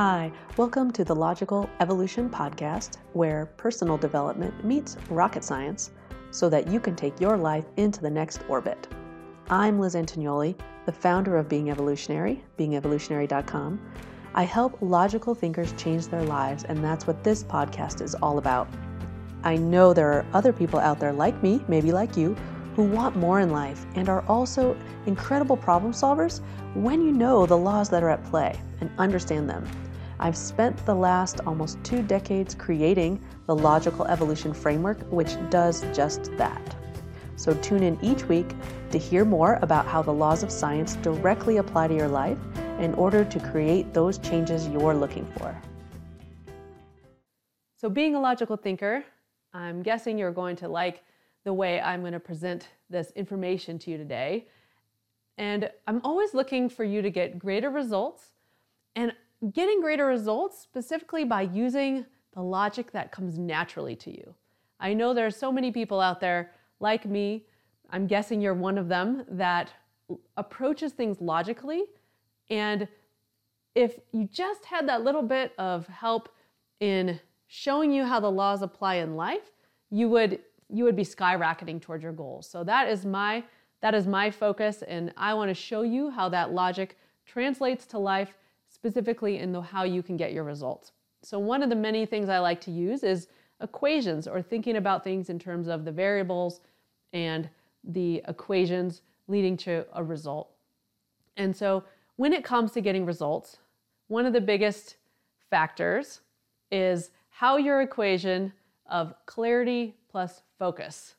Hi, welcome to the Logical Evolution Podcast, where personal development meets rocket science so that you can take your life into the next orbit. I'm Liz Antognoli, the founder of Being Evolutionary, beingevolutionary.com. I help logical thinkers change their lives, and that's what this podcast is all about. I know there are other people out there like me, maybe like you, who want more in life and are also incredible problem solvers when you know the laws that are at play and understand them. I've spent the last almost two decades creating the Logical Evolution Framework, which does just that. So tune in each week to hear more about how the laws of science directly apply to your life in order to create those changes you're looking for. So, being a logical thinker, I'm guessing you're going to like the way I'm going to present this information to you today. And I'm always looking for you to get greater results. And getting greater results specifically by using the logic that comes naturally to you. I know there are so many people out there like me, I'm guessing you're one of them, that approaches things logically. And if you just had that little bit of help in showing you how the laws apply in life, you would you would be skyrocketing towards your goals. So that is my that is my focus and I want to show you how that logic translates to life specifically in the how you can get your results. So one of the many things I like to use is equations or thinking about things in terms of the variables and the equations leading to a result. And so when it comes to getting results, one of the biggest factors is how your equation of clarity plus focus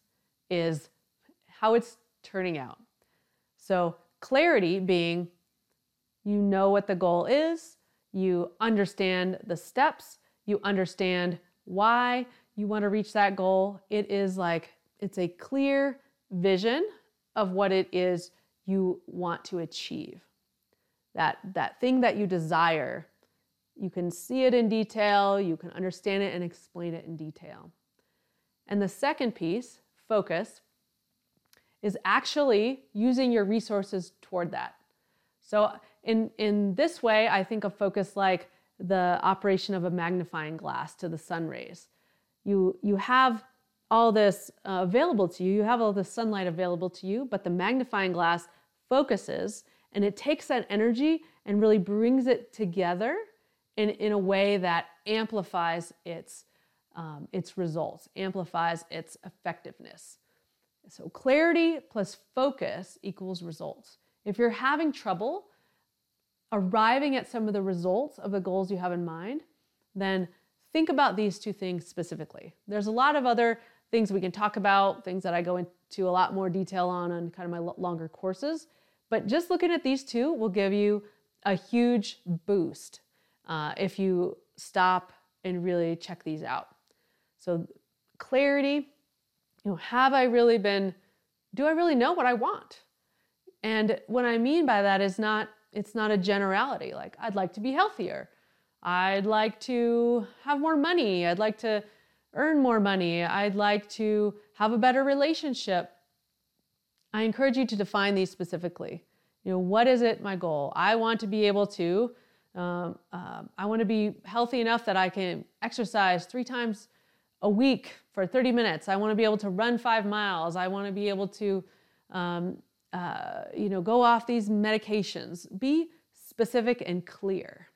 is how it's turning out. So clarity being you know what the goal is, you understand the steps, you understand why you want to reach that goal. It is like it's a clear vision of what it is you want to achieve. That that thing that you desire, you can see it in detail, you can understand it and explain it in detail. And the second piece, focus, is actually using your resources toward that. So in, in this way, I think of focus like the operation of a magnifying glass to the sun rays. You, you have all this uh, available to you, you have all the sunlight available to you, but the magnifying glass focuses and it takes that energy and really brings it together in, in a way that amplifies its, um, its results, amplifies its effectiveness. So, clarity plus focus equals results. If you're having trouble arriving at some of the results of the goals you have in mind, then think about these two things specifically. There's a lot of other things we can talk about, things that I go into a lot more detail on on kind of my longer courses. But just looking at these two will give you a huge boost uh, if you stop and really check these out. So, clarity, you know, have I really been, do I really know what I want? And what I mean by that is not it's not a generality. Like, I'd like to be healthier. I'd like to have more money. I'd like to earn more money. I'd like to have a better relationship. I encourage you to define these specifically. You know, what is it my goal? I want to be able to, um, uh, I want to be healthy enough that I can exercise three times a week for 30 minutes. I want to be able to run five miles. I want to be able to um, uh, you know, go off these medications. Be specific and clear.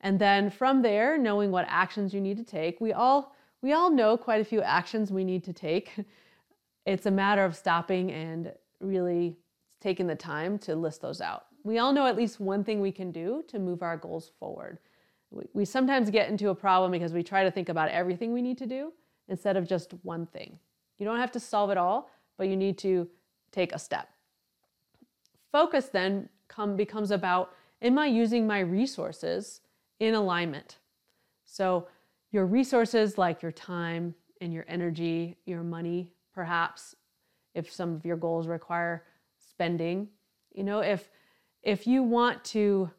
And then from there, knowing what actions you need to take. We all we all know quite a few actions we need to take. It's a matter of stopping and really taking the time to list those out. We all know at least one thing we can do to move our goals forward. We, we sometimes get into a problem because we try to think about everything we need to do instead of just one thing. You don't have to solve it all, but you need to take a step. Focus then come, becomes about am I using my resources in alignment? So, your resources like your time and your energy, your money, perhaps, if some of your goals require spending, you know, if if you want to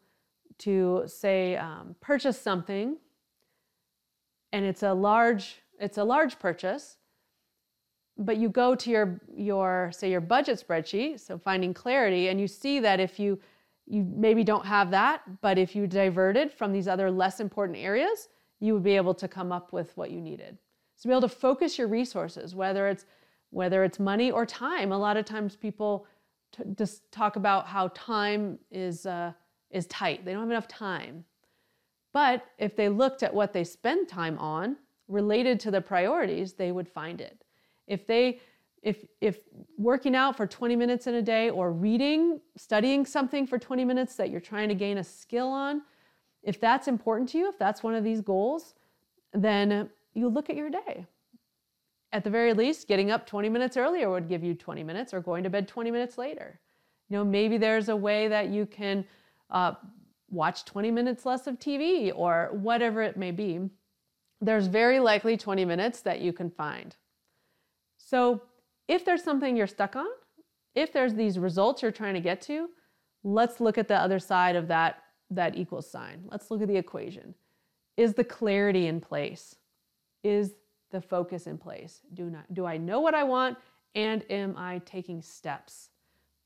to say um, purchase something and it's a large it's a large purchase but you go to your your say your budget spreadsheet so finding clarity and you see that if you you maybe don't have that, but if you diverted from these other less important areas, you would be able to come up with what you needed. So be able to focus your resources, whether it's whether it's money or time. A lot of times people t- just talk about how time is uh, is tight. They don't have enough time. But if they looked at what they spend time on related to the priorities, they would find it. If they if if working out for 20 minutes in a day or reading, studying something for 20 minutes that you're trying to gain a skill on, if that's important to you, if that's one of these goals, then you look at your day. At the very least, getting up 20 minutes earlier would give you 20 minutes or going to bed 20 minutes later. You know, maybe there's a way that you can uh, watch 20 minutes less of TV or whatever it may be. There's very likely 20 minutes that you can find. So if there's something you're stuck on, if there's these results you're trying to get to, let's look at the other side of that, that equals sign. Let's look at the equation. Is the clarity in place? Is the focus in place? Do, not, do I know what I want and am I taking steps?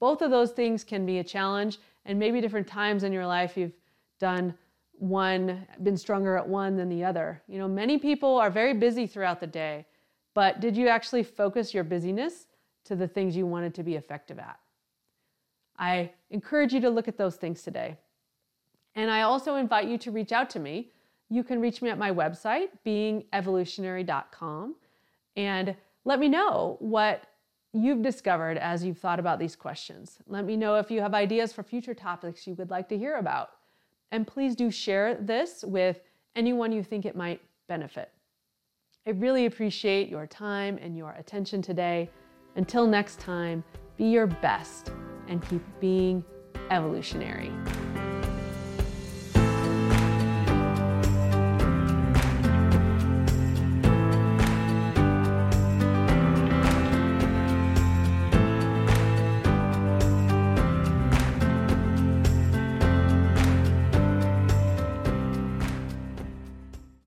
Both of those things can be a challenge, and maybe different times in your life you've done one, been stronger at one than the other. You know, many people are very busy throughout the day but did you actually focus your busyness to the things you wanted to be effective at? I encourage you to look at those things today. And I also invite you to reach out to me. You can reach me at my website, beingevolutionary.com, and let me know what you've discovered as you've thought about these questions. Let me know if you have ideas for future topics you would like to hear about. And please do share this with anyone you think it might benefit. I really appreciate your time and your attention today. Until next time, be your best and keep being evolutionary.